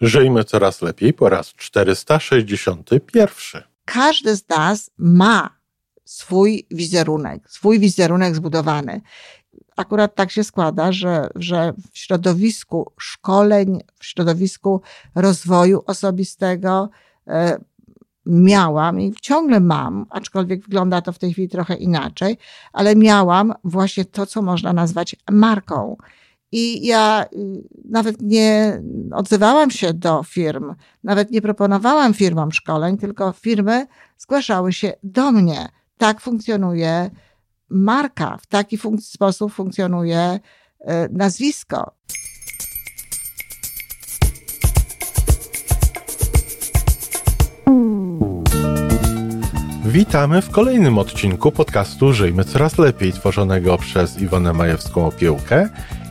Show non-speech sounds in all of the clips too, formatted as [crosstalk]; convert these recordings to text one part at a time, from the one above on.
Żyjmy coraz lepiej po raz 461. Każdy z nas ma swój wizerunek, swój wizerunek zbudowany. Akurat tak się składa, że, że w środowisku szkoleń, w środowisku rozwoju osobistego e, miałam i ciągle mam, aczkolwiek wygląda to w tej chwili trochę inaczej, ale miałam właśnie to, co można nazwać marką. I ja y, nawet nie odzywałam się do firm, nawet nie proponowałam firmom szkoleń, tylko firmy zgłaszały się do mnie. Tak funkcjonuje marka, w taki fun sposób funkcjonuje y, nazwisko. Witamy w kolejnym odcinku podcastu Żyjmy Coraz Lepiej, tworzonego przez Iwonę Majewską Opiełkę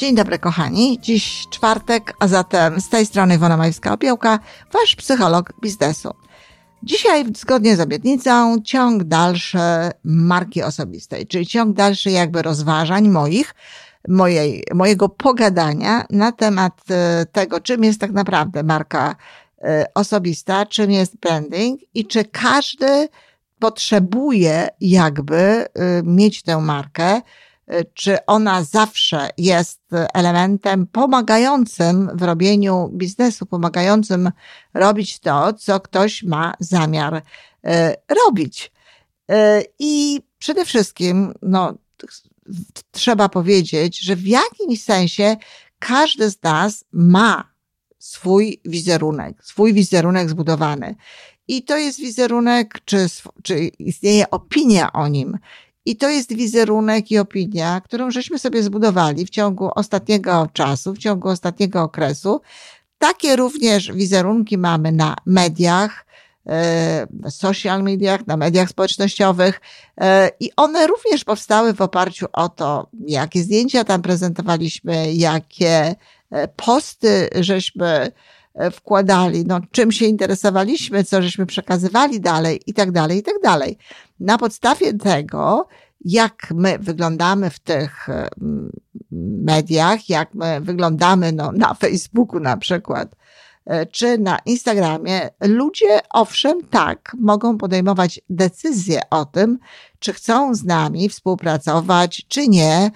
Dzień dobry, kochani. Dziś czwartek, a zatem z tej strony Iwona Majewska-Opiełka, wasz psycholog biznesu. Dzisiaj, zgodnie z obietnicą, ciąg dalszy marki osobistej, czyli ciąg dalszy jakby rozważań moich, mojej, mojego pogadania na temat e, tego, czym jest tak naprawdę marka e, osobista, czym jest branding i czy każdy potrzebuje jakby y, mieć tę markę, y, czy ona zawsze jest elementem pomagającym w robieniu biznesu, pomagającym robić to, co ktoś ma zamiar y, robić. I przede wszystkim, no, trzeba powiedzieć, że w jakimś sensie każdy z nas ma swój wizerunek, swój wizerunek zbudowany. I to jest wizerunek, czy, czy istnieje opinia o nim. I to jest wizerunek i opinia, którą żeśmy sobie zbudowali w ciągu ostatniego czasu, w ciągu ostatniego okresu. Takie również wizerunki mamy na mediach, e, na social mediach, na mediach społecznościowych e, i one również powstały w oparciu o to, jakie zdjęcia tam prezentowaliśmy, jakie e, posty żeśmy wkładali, no, czym się interesowaliśmy, co żeśmy przekazywali dalej i tak dalej, i tak dalej. Na podstawie tego, jak my wyglądamy w tych e, mediach, jak my wyglądamy no, na Facebooku na przykład, e, czy na Instagramie, ludzie owszem, tak, mogą podejmować decyzje o tym, czy chcą z nami współpracować, czy nie,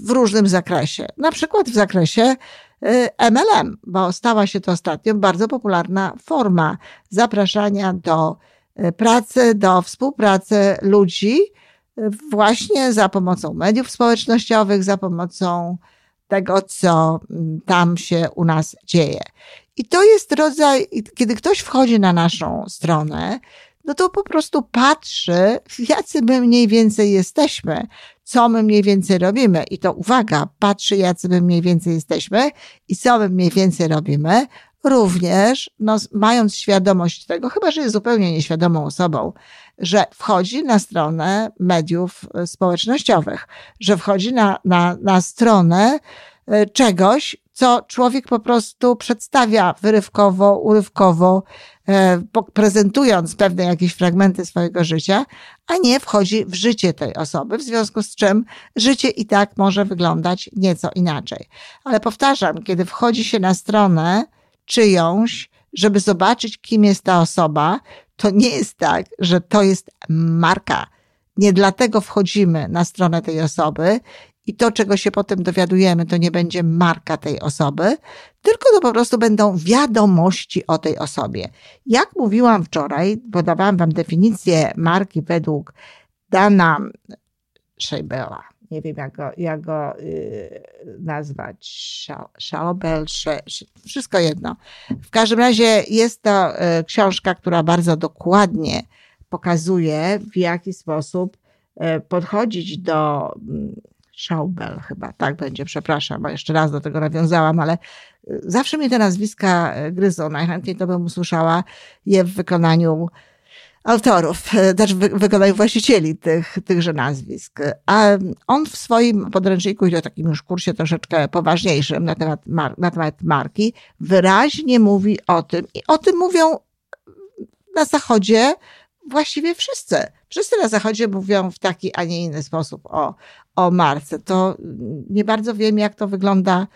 w różnym zakresie. Na przykład w zakresie MLM, bo stała się to ostatnio bardzo popularna forma zapraszania do y, pracy, do współpracy ludzi y, właśnie za pomocą mediów społecznościowych, za pomocą tego, co mm, tam się u nas dzieje. I to jest rodzaj, kiedy ktoś wchodzi na naszą stronę, no to po prostu patrzy, jacy my mniej więcej jesteśmy, co my mniej więcej robimy. I to uwaga, patrzy, jacy my mniej więcej jesteśmy i co my mniej więcej robimy, również no, mając świadomość tego, chyba że jest zupełnie nieświadomą osobą, że wchodzi na stronę mediów e, społecznościowych, że wchodzi na, na, na stronę e, czegoś, co człowiek po prostu przedstawia wyrywkowo, urywkowo, E, prezentując pewne jakieś fragmenty swojego życia, a nie wchodzi w życie tej osoby, w związku z czym życie i tak może wyglądać nieco inaczej. Ale powtarzam, kiedy wchodzi się na stronę czyjąś, żeby zobaczyć, kim jest ta osoba, to nie jest tak, że to jest marka. Nie dlatego wchodzimy na stronę tej osoby i to, czego się potem dowiadujemy, to nie będzie marka tej osoby, tylko to po prostu będą wiadomości o tej osobie. Jak mówiłam wczoraj, podawałam Wam definicję marki według Dana Scheibela. Nie wiem, jak go, jak go yy, nazwać. Szalobel, wszystko jedno. W każdym razie jest to yy, książka, która bardzo dokładnie pokazuje, w jaki sposób yy, podchodzić do Schaubel chyba, tak będzie, przepraszam, bo jeszcze raz do tego nawiązałam, ale y, zawsze mnie te nazwiska y, gryzą. Najchętniej to bym usłyszała je w wykonaniu autorów, e, też w wykonaniu właścicieli tych, tychże nazwisk. A on w swoim podręczniku, i o takim już kursie troszeczkę poważniejszym na temat, na temat marki, wyraźnie mówi o tym, i o tym mówią na Zachodzie właściwie wszyscy. Wszyscy na Zachodzie mówią w taki, a nie inny sposób o, o marce. To nie bardzo wiem, jak to wygląda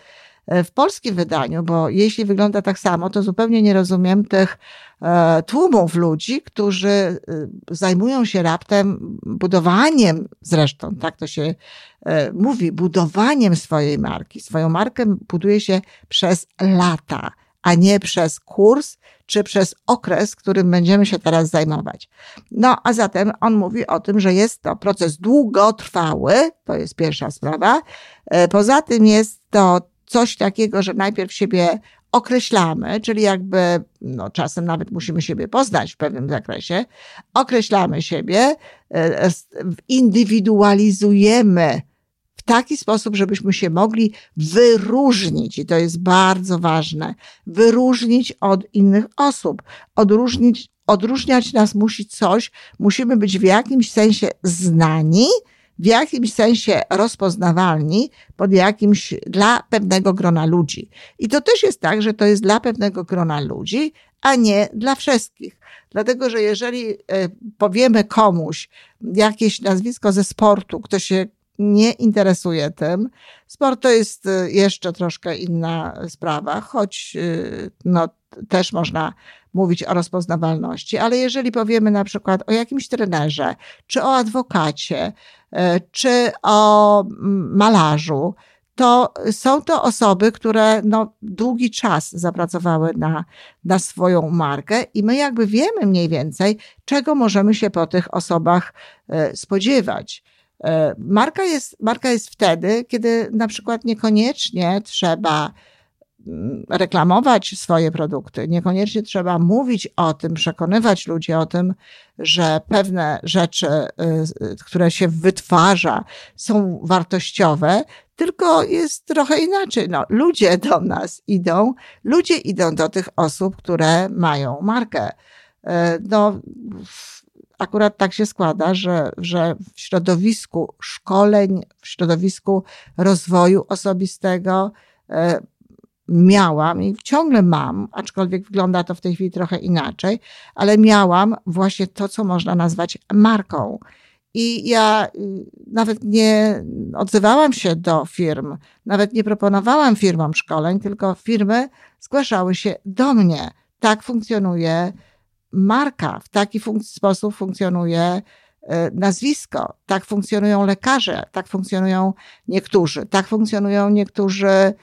w polskim wydaniu, bo jeśli wygląda tak samo, to zupełnie nie rozumiem tych e, tłumów ludzi, którzy e, zajmują się raptem budowaniem, zresztą tak to się mówi, budowaniem swojej marki. Swoją markę buduje się przez lata, a nie przez kurs czy przez okres, którym będziemy się teraz zajmować. No, a zatem on mówi o tym, że jest to proces długotrwały, to jest pierwsza sprawa. Poza tym jest to coś takiego, że najpierw siebie określamy, czyli jakby, no czasem nawet musimy siebie poznać w pewnym zakresie, określamy siebie, e, indywidualizujemy w taki sposób, żebyśmy się mogli wyróżnić, i to jest bardzo ważne, wyróżnić od innych osób, odróżnić, odróżniać nas musi coś, musimy być w jakimś sensie znani, w jakimś sensie rozpoznawalni pod jakimś, dla pewnego grona ludzi. I to też jest tak, że to jest dla pewnego grona ludzi, a nie dla wszystkich. Dlatego, że jeżeli e, powiemy komuś jakieś nazwisko ze sportu, kto się nie interesuje tym. Sport to jest e, jeszcze troszkę inna sprawa, choć e, no, też można mówić o rozpoznawalności, ale jeżeli powiemy na przykład o jakimś trenerze, czy o adwokacie, e, czy o mm, malarzu, to są to osoby, które no, długi czas zapracowały na, na swoją markę i my jakby wiemy mniej więcej, czego możemy się po tych osobach e, spodziewać. E, marka jest, marka jest wtedy, kiedy na przykład niekoniecznie trzeba reklamować swoje produkty. Niekoniecznie trzeba mówić o tym, przekonywać ludzi o tym, że pewne rzeczy, y, y, które się wytwarza, są wartościowe, tylko jest trochę inaczej. No, ludzie do nas idą, ludzie idą do tych osób, które mają markę. Y, no, akurat tak się składa, że, że w środowisku szkoleń, w środowisku rozwoju osobistego, miałam i ciągle mam, aczkolwiek wygląda to w tej chwili trochę inaczej, ale miałam właśnie to, co można nazwać marką. I ja y, nawet nie odzywałam się do firm, nawet nie proponowałam firmom szkoleń, tylko firmy zgłaszały się do mnie. Tak funkcjonuje marka, w taki sposób funkcjonuje y, nazwisko, tak funkcjonują lekarze, tak funkcjonują niektórzy, tak funkcjonują niektórzy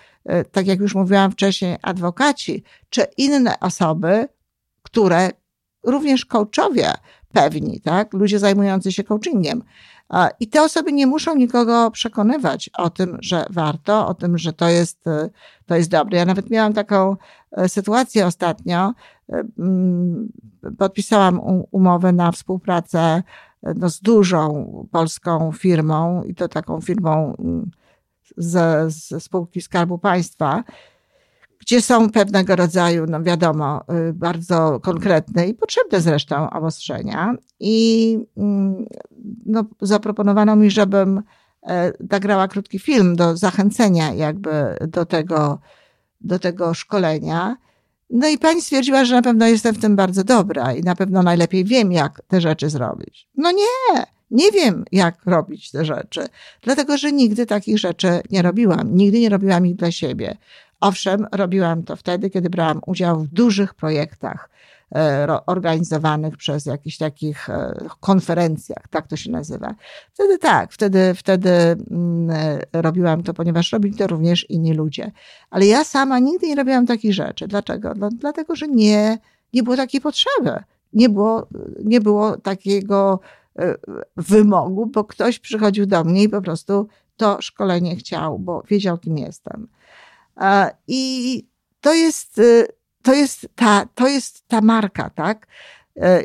tak jak już mówiłam wcześniej, adwokaci, czy inne osoby, które również coachowie pewni, tak? Ludzie zajmujący się coachingiem. I te osoby nie muszą nikogo przekonywać o tym, że warto, o tym, że to jest, e, to jest dobre. Ja nawet miałam taką e, sytuację ostatnio. Podpisałam umowę na współpracę no, z dużą polską firmą i to taką firmą ze, ze spółki Skarbu Państwa, gdzie są pewnego rodzaju, no wiadomo, y, bardzo konkretne i potrzebne zresztą obostrzenia. I mm, no, zaproponowano mi, żebym e, nagrała krótki film do zachęcenia jakby do tego, do tego szkolenia. No i pani stwierdziła, że na pewno jestem w tym bardzo dobra i na pewno najlepiej wiem, jak te rzeczy zrobić. No nie, nie wiem, jak robić te rzeczy, dlatego że nigdy takich rzeczy nie robiłam. Nigdy nie robiłam ich dla siebie. Owszem, robiłam to wtedy, kiedy brałam udział w dużych projektach e, organizowanych przez jakichś takich e, konferencjach, tak to się nazywa. Wtedy tak, wtedy, wtedy mm, e, robiłam to, ponieważ robili to również inni ludzie. Ale ja sama nigdy nie robiłam takich rzeczy. Dlaczego? Dlatego, że nie, nie było takiej potrzeby. Nie było, nie było takiego wymogu, bo ktoś przychodził do mnie i po prostu to szkolenie chciał, bo wiedział, kim jestem. I to jest, to jest, ta, to jest ta marka, tak?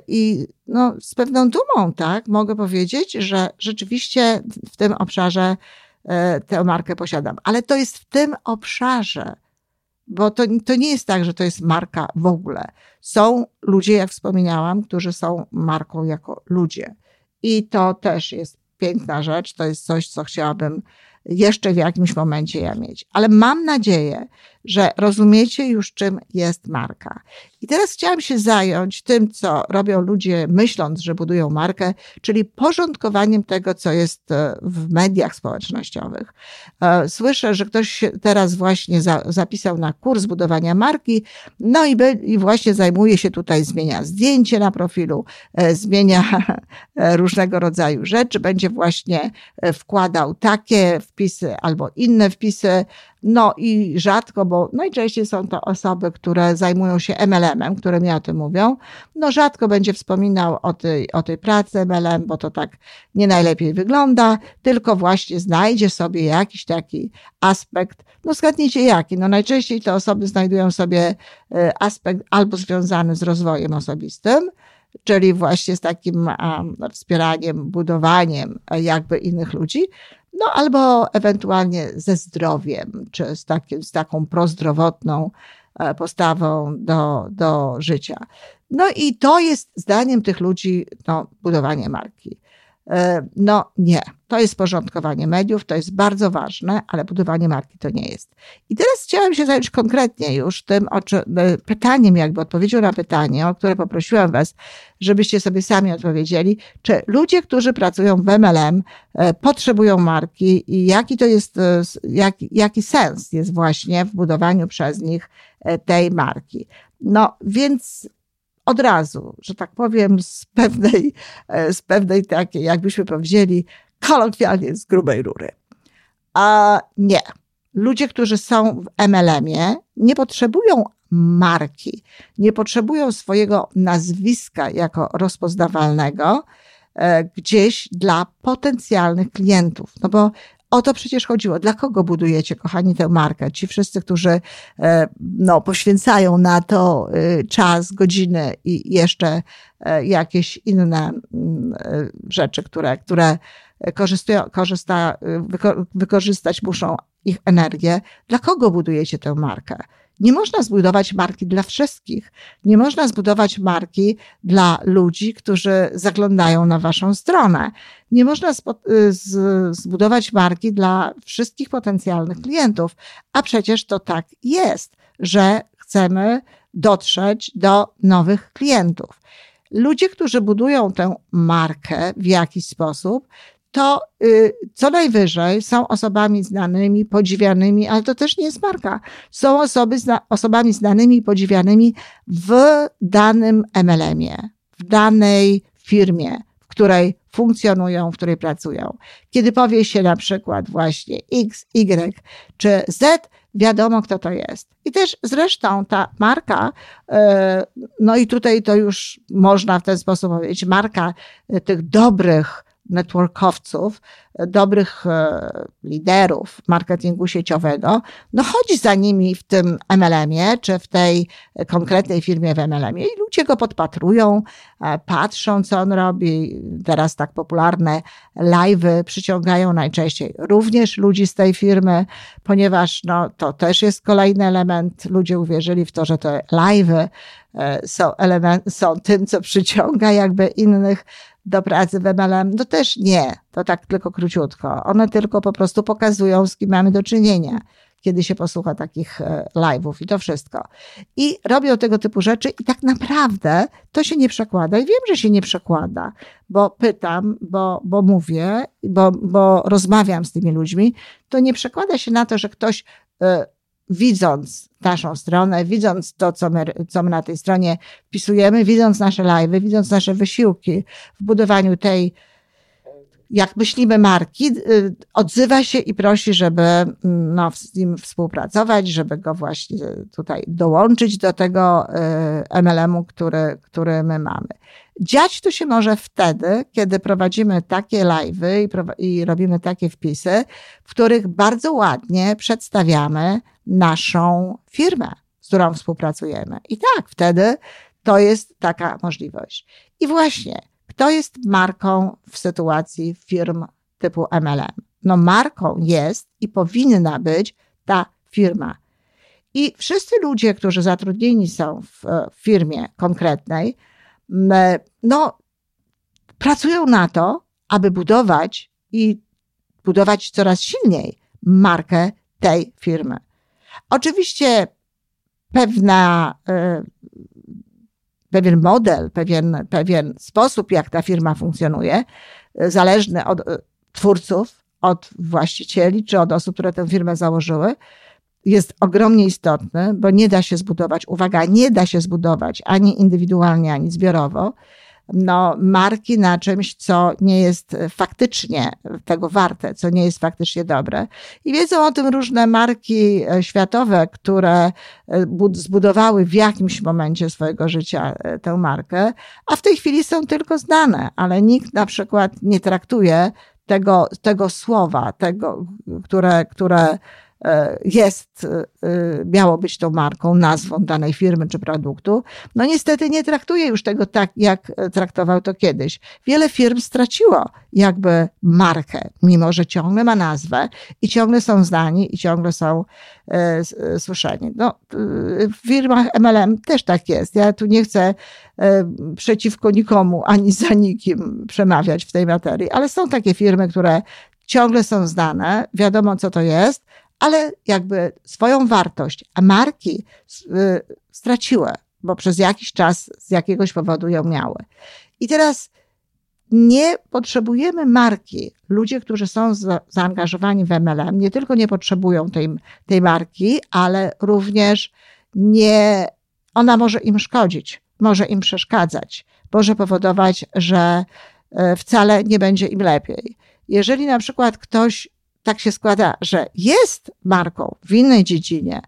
I no, z pewną dumą, tak, mogę powiedzieć, że rzeczywiście w tym obszarze e, tę markę posiadam. Ale to jest w tym obszarze, bo to, to nie jest tak, że to jest marka w ogóle. Są ludzie, jak wspomniałam, którzy są marką jako ludzie. I to też jest piękna rzecz, to jest coś, co chciałabym jeszcze w jakimś momencie ja mieć. Ale mam nadzieję, że rozumiecie już, czym jest marka. I teraz chciałam się zająć tym, co robią ludzie, myśląc, że budują markę, czyli porządkowaniem tego, co jest e, w mediach społecznościowych. E, słyszę, że ktoś teraz właśnie za, zapisał na kurs budowania marki, no i, by, i właśnie zajmuje się tutaj, zmienia zdjęcie na profilu, e, zmienia różnego rodzaju rzeczy, będzie właśnie wkładał takie wpisy albo inne wpisy, no i rzadko, bo najczęściej są to osoby, które zajmują się MLM-em, które mi o tym mówią. No rzadko będzie wspominał o tej, o tej pracy MLM, bo to tak nie najlepiej wygląda, tylko właśnie znajdzie sobie jakiś taki aspekt, no zgadnijcie jaki, no najczęściej te osoby znajdują sobie e, aspekt albo związany z rozwojem osobistym, czyli właśnie z takim um, wspieraniem, budowaniem jakby innych ludzi, no albo ewentualnie ze zdrowiem, czy z, takim, z taką prozdrowotną e, postawą do, do życia. No i to jest zdaniem tych ludzi no, budowanie marki. E, no nie, to jest porządkowanie mediów, to jest bardzo ważne, ale budowanie marki to nie jest. I teraz chciałam się zająć konkretnie już tym e, pytaniem, jakby odpowiedzią na pytanie, o które poprosiłam Was, żebyście sobie sami odpowiedzieli, czy ludzie, którzy pracują w MLM, e, potrzebują marki i jaki to jest, jaki, jaki sens jest właśnie w budowaniu przez nich tej marki. No więc od razu, że tak powiem, z pewnej, e, z pewnej takiej, jakbyśmy powiedzieli, kolokwialnie z grubej rury. A nie. Ludzie, którzy są w MLM-ie, nie potrzebują marki, nie potrzebują swojego nazwiska jako rozpoznawalnego e, gdzieś dla potencjalnych klientów. No bo o to przecież chodziło. Dla kogo budujecie, kochani, tę markę? Ci wszyscy, którzy e, no, poświęcają na to e, czas, godziny i jeszcze e, jakieś inne mm, rzeczy, które, które korzysta, wykorzystać muszą ich energię. Dla kogo budujecie tę markę? Nie można zbudować marki dla wszystkich. Nie można zbudować marki dla ludzi, którzy zaglądają na waszą stronę. Nie można y, zbudować marki dla wszystkich potencjalnych klientów. A przecież to tak jest, że chcemy dotrzeć do nowych klientów. Ludzie, którzy budują tę markę w jakiś sposób, to y, co najwyżej są osobami znanymi, podziwianymi, ale to też nie jest marka. Są osoby, osobami znanymi podziwianymi w danym MLM-ie, w danej firmie, w której funkcjonują, w której pracują. Kiedy powie się na przykład właśnie X, Y czy Z, wiadomo, kto to jest. I też zresztą ta marka, y, no i tutaj to już można w ten sposób powiedzieć, marka y, tych dobrych, networkowców, dobrych e, liderów marketingu sieciowego, no chodzi za nimi w tym MLM-ie, czy w tej konkretnej firmie w MLM-ie i ludzie go podpatrują, e, patrzą, co on robi. Teraz tak popularne live'y przyciągają najczęściej również ludzi z tej firmy, ponieważ no, to też jest kolejny element. Ludzie uwierzyli w to, że te live'y e, są, element, są tym, co przyciąga jakby innych do pracy w MLM? No też nie, to tak tylko króciutko. One tylko po prostu pokazują, z kim mamy do czynienia, kiedy się posłucha takich e, live'ów i to wszystko. I robią tego typu rzeczy i tak naprawdę to się nie przekłada. I wiem, że się nie przekłada, bo pytam, bo, bo mówię, bo, bo rozmawiam z tymi ludźmi, to nie przekłada się na to, że ktoś e, widząc naszą stronę, widząc to, co my, co my na tej stronie wpisujemy, widząc nasze live'y, widząc nasze wysiłki w budowaniu tej, jak myślimy, marki, y, odzywa się i prosi, żeby mm, no, z nim współpracować, żeby go właśnie tutaj dołączyć do tego y, MLM-u, który, który my mamy. Dziać to się może wtedy, kiedy prowadzimy takie live'y i, i robimy takie wpisy, w których bardzo ładnie przedstawiamy naszą firmę, z którą współpracujemy. I tak, wtedy to jest taka możliwość. I właśnie, kto jest marką w sytuacji firm typu MLM? no marką jest i powinna być ta firma. I wszyscy ludzie, którzy zatrudnieni są w, w firmie konkretnej, no, pracują na to, aby budować i budować coraz silniej markę tej firmy. Oczywiście pewna, e, pewien model, pewien, pewien sposób, jak ta firma funkcjonuje, e, zależny od e, twórców, od właścicieli czy od osób, które tę firmę założyły, jest ogromnie istotny, bo nie da się zbudować, uwaga, nie da się zbudować ani indywidualnie, ani zbiorowo, no, marki na czymś, co nie jest faktycznie tego warte, co nie jest faktycznie dobre. I wiedzą o tym różne marki e, światowe, które e, zbudowały w jakimś momencie swojego życia e, tę markę, a w tej chwili są tylko znane, ale nikt na przykład nie traktuje tego, tego słowa, tego, które, które E, jest, e, miało być tą marką, nazwą danej firmy czy produktu, no niestety nie traktuje już tego tak, jak traktował to kiedyś. Wiele firm straciło jakby markę, mimo że ciągle ma nazwę i ciągle są znani i ciągle są e, słyszeni. No, w firmach MLM też tak jest. Ja tu nie chcę przeciwko nikomu ani za nikim przemawiać w tej materii, ale są takie firmy, które ciągle są znane, wiadomo co to jest, ale jakby swoją wartość, a marki y, straciły, bo przez jakiś czas z jakiegoś powodu ją miały. I teraz nie potrzebujemy marki. Ludzie, którzy są za, zaangażowani w MLM, nie tylko nie potrzebują tej, tej marki, ale również nie, ona może im szkodzić, może im przeszkadzać, może powodować, że y, wcale nie będzie im lepiej. Jeżeli na przykład ktoś tak się składa, że jest marką w innej dziedzinie,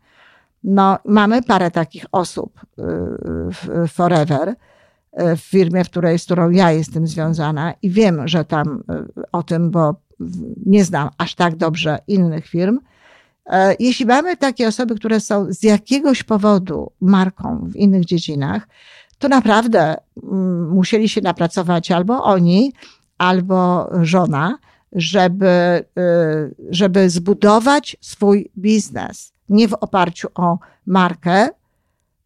no, mamy parę takich osób y, w Forever, y, w firmie, w której, z którą ja jestem związana i wiem, że tam y, o tym, bo nie znam aż tak dobrze innych firm. Jeśli mamy takie osoby, które są z jakiegoś powodu marką w innych dziedzinach, to naprawdę mm, musieli się napracować albo oni, albo żona, żeby, y, żeby zbudować swój biznes. Nie w oparciu o markę,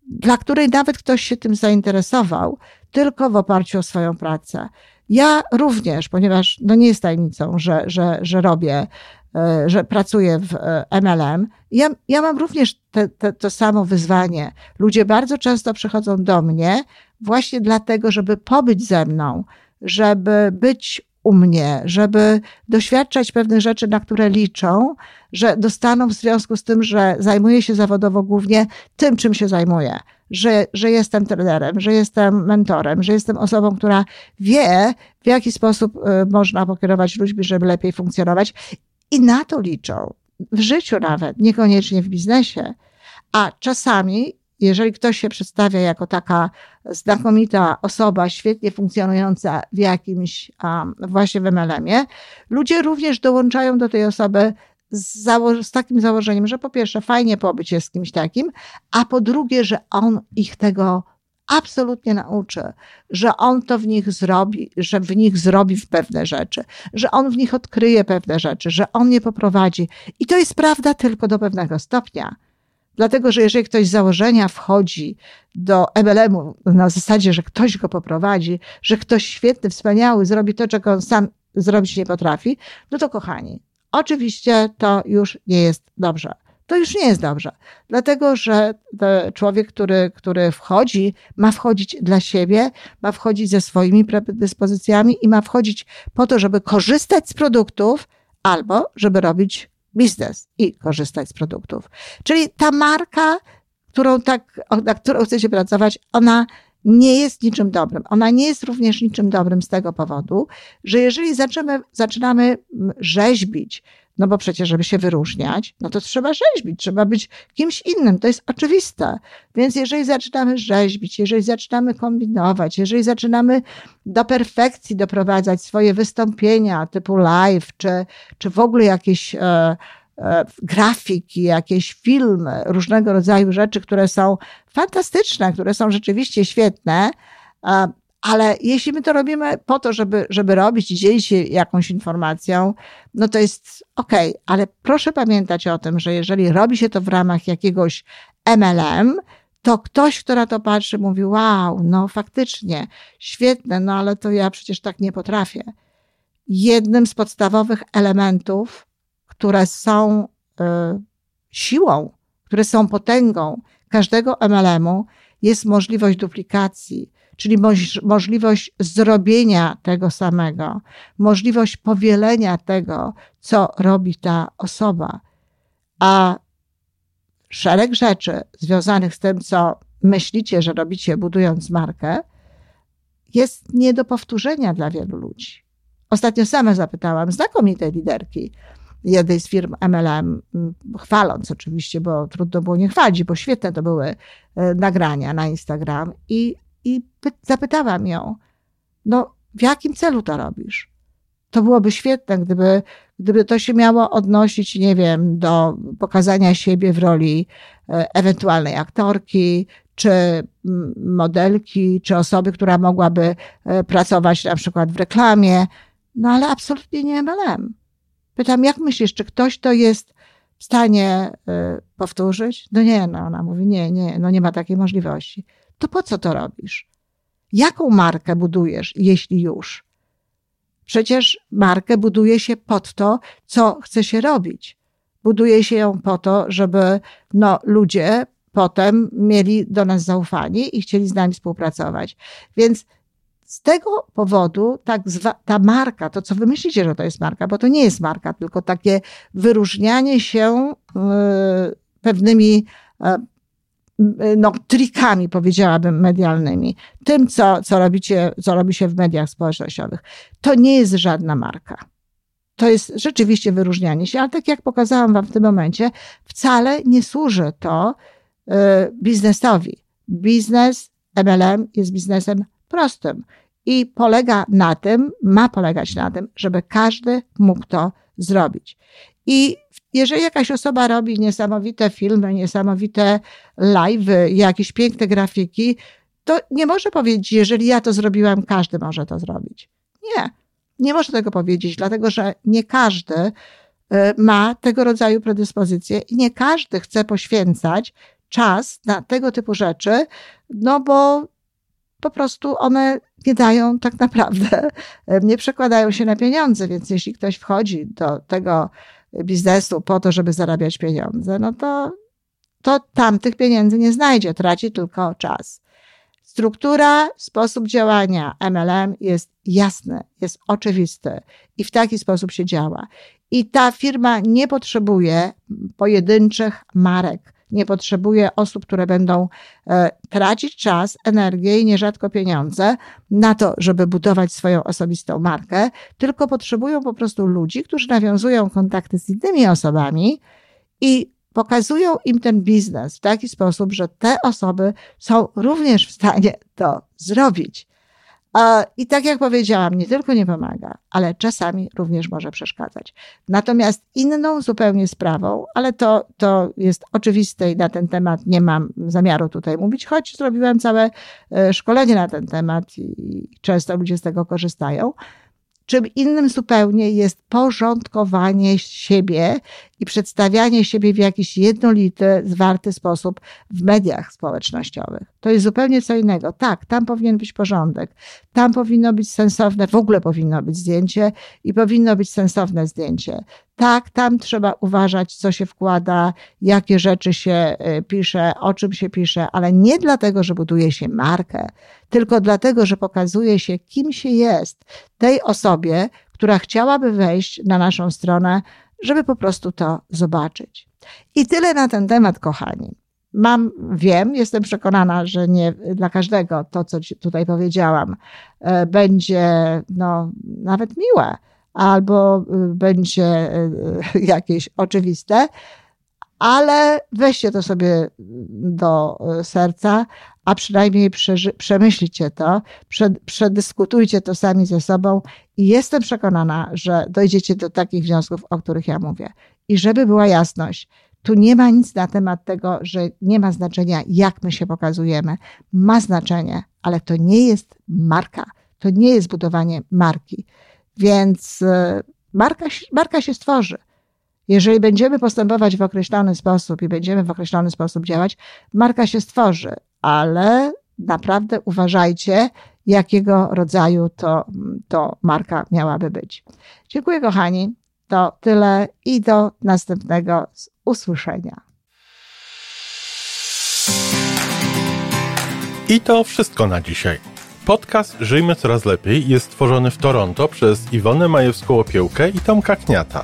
dla której nawet ktoś się tym zainteresował, tylko w oparciu o swoją pracę. Ja również, ponieważ no nie jest tajemnicą, że, że, że robię, y, że pracuję w y, MLM, ja, ja mam również te, te, to samo wyzwanie. Ludzie bardzo często przychodzą do mnie właśnie dlatego, żeby pobyć ze mną, żeby być u mnie, żeby doświadczać pewnych rzeczy, na które liczą, że dostaną w związku z tym, że zajmuję się zawodowo głównie tym, czym się zajmuję. Że, że jestem trenerem, że jestem mentorem, że jestem osobą, która wie, w jaki sposób y, można pokierować ludźmi, żeby lepiej funkcjonować. I na to liczą. W życiu nawet, niekoniecznie w biznesie. A czasami jeżeli ktoś się przedstawia jako taka znakomita osoba, świetnie funkcjonująca w jakimś um, właśnie w MLM-ie, ludzie również dołączają do tej osoby z, z, takim założeniem, że po pierwsze fajnie pobyć jest z kimś takim, a po drugie, że on ich tego absolutnie nauczy, że on to w nich zrobi, że w nich zrobi w pewne rzeczy, że on w nich odkryje pewne rzeczy, że on je poprowadzi. I to jest prawda tylko do pewnego stopnia. Dlatego, że jeżeli ktoś z założenia wchodzi do MLM-u na zasadzie, że ktoś go poprowadzi, że ktoś świetny, wspaniały, zrobi to, czego on sam zrobić nie potrafi, no to kochani, oczywiście to już nie jest dobrze. To już nie jest dobrze, dlatego że człowiek, który, który wchodzi, ma wchodzić dla siebie, ma wchodzić ze swoimi predyspozycjami i ma wchodzić po to, żeby korzystać z produktów albo żeby robić biznes i korzystać z produktów. Czyli ta marka, którą tak, na którą chcecie pracować, ona nie jest niczym dobrym. Ona nie jest również niczym dobrym z tego powodu, że jeżeli zaczynamy, zaczynamy rzeźbić no bo przecież, żeby się wyróżniać, no to trzeba rzeźbić, trzeba być kimś innym. To jest oczywiste. Więc jeżeli zaczynamy rzeźbić, jeżeli zaczynamy kombinować, jeżeli zaczynamy do perfekcji doprowadzać swoje wystąpienia typu live, czy, czy w ogóle jakieś e, e, grafiki, jakieś filmy, różnego rodzaju rzeczy, które są fantastyczne, które są rzeczywiście świetne, Ale jeśli my to robimy po to, żeby, żeby robić i dzielić się jakąś informacją, no to jest okej, okay. ale proszę pamiętać o tym, że jeżeli robi się to w ramach jakiegoś MLM, to ktoś, kto na to patrzy, mówi: Wow, no faktycznie, świetne, no ale to ja przecież tak nie potrafię. Jednym z podstawowych elementów, które są y, siłą, które są potęgą każdego MLM-u, jest możliwość duplikacji, czyli moż, możliwość zrobienia tego samego, możliwość powielenia tego, co robi ta osoba. A szereg rzeczy związanych z tym, co myślicie, że robicie, budując markę, jest nie do powtórzenia dla wielu ludzi. Ostatnio sama zapytałam znakomitej liderki jednej z firm MLM, chwaląc oczywiście, bo trudno było nie chwalić, bo świetne to były e, nagrania na Instagram i, i zapytałam ją, no w jakim celu to robisz? To byłoby świetne, gdyby, gdyby to się miało odnosić, nie wiem, do pokazania siebie w roli e, ewentualnej aktorki, czy modelki, czy osoby, która mogłaby e, pracować na przykład w reklamie, no ale absolutnie nie MLM. Pytam, jak myślisz, czy ktoś to jest w stanie y, powtórzyć? No nie, no ona mówi, nie, nie, no nie ma takiej możliwości. To po co to robisz? Jaką markę budujesz, jeśli już? Przecież markę buduje się pod to, co chce się robić. Buduje się ją po to, żeby no, ludzie potem mieli do nas zaufanie i chcieli z nami współpracować. Więc z tego powodu tak ta marka, to co wy myślicie, że to jest marka, bo to nie jest marka, tylko takie wyróżnianie się y, pewnymi y, no, trikami, powiedziałabym, medialnymi, tym, co, co, robicie, co robi się w mediach społecznościowych, to nie jest żadna marka. To jest rzeczywiście wyróżnianie się, ale tak jak pokazałam Wam w tym momencie, wcale nie służy to y, biznesowi. Biznes MLM jest biznesem prostym i polega na tym, ma polegać na tym, żeby każdy mógł to zrobić. I jeżeli jakaś osoba robi niesamowite filmy, niesamowite live'y, jakieś piękne grafiki, to nie może powiedzieć, jeżeli ja to zrobiłam, każdy może to zrobić. Nie, nie może tego powiedzieć, dlatego że nie każdy y, ma tego rodzaju predyspozycje i nie każdy chce poświęcać czas na tego typu rzeczy, no bo po prostu one nie dają tak naprawdę, [laughs] nie przekładają się na pieniądze, więc jeśli ktoś wchodzi do tego biznesu po to, żeby zarabiać pieniądze, no to, to tam tych pieniędzy nie znajdzie, traci tylko czas. Struktura, sposób działania MLM jest jasny, jest oczywisty i w taki sposób się działa. I ta firma nie potrzebuje pojedynczych marek nie potrzebuje osób, które będą e, tracić czas, energię i nierzadko pieniądze na to, żeby budować swoją osobistą markę, tylko potrzebują po prostu ludzi, którzy nawiązują kontakty z innymi osobami i pokazują im ten biznes w taki sposób, że te osoby są również w stanie to zrobić. I tak jak powiedziałam, nie tylko nie pomaga, ale czasami również może przeszkadzać. Natomiast inną zupełnie sprawą, ale to, to jest oczywiste i na ten temat nie mam zamiaru tutaj mówić, choć zrobiłam całe e, szkolenie na ten temat i często ludzie z tego korzystają. Czym innym zupełnie jest porządkowanie siebie i przedstawianie siebie w jakiś jednolity, zwarty sposób w mediach społecznościowych. To jest zupełnie co innego. Tak, tam powinien być porządek, tam powinno być sensowne, w ogóle powinno być zdjęcie i powinno być sensowne zdjęcie. Tak, tam trzeba uważać, co się wkłada, jakie rzeczy się y, pisze, o czym się pisze, ale nie dlatego, że buduje się markę, tylko dlatego, że pokazuje się, kim się jest tej osobie, która chciałaby wejść na naszą stronę, żeby po prostu to zobaczyć. I tyle na ten temat, kochani. Mam, wiem, jestem przekonana, że nie dla każdego to, co tutaj powiedziałam, e, będzie no, nawet miłe albo e, będzie e, [laughs] jakieś oczywiste, ale weźcie to sobie do serca, a przynajmniej przemyślcie to, przedyskutujcie to sami ze sobą i jestem przekonana, że dojdziecie do takich wniosków, o których ja mówię. I żeby była jasność, Tu nie ma nic na temat tego, że nie ma znaczenia, jak my się pokazujemy. Ma znaczenie, ale to nie jest marka. To nie jest budowanie marki. Więc e, marka, marka się stworzy. Jeżeli będziemy postępować w określony sposób i będziemy w określony sposób działać, marka się stworzy, ale naprawdę uważajcie, jakiego rodzaju to, to marka miałaby być. Dziękuję, kochani. To tyle i do następnego usłyszenia. I to wszystko na dzisiaj. Podcast Żyjmy Coraz Lepiej jest stworzony w Toronto przez Iwonę Majewską-Opiełkę i Tomka Kniata.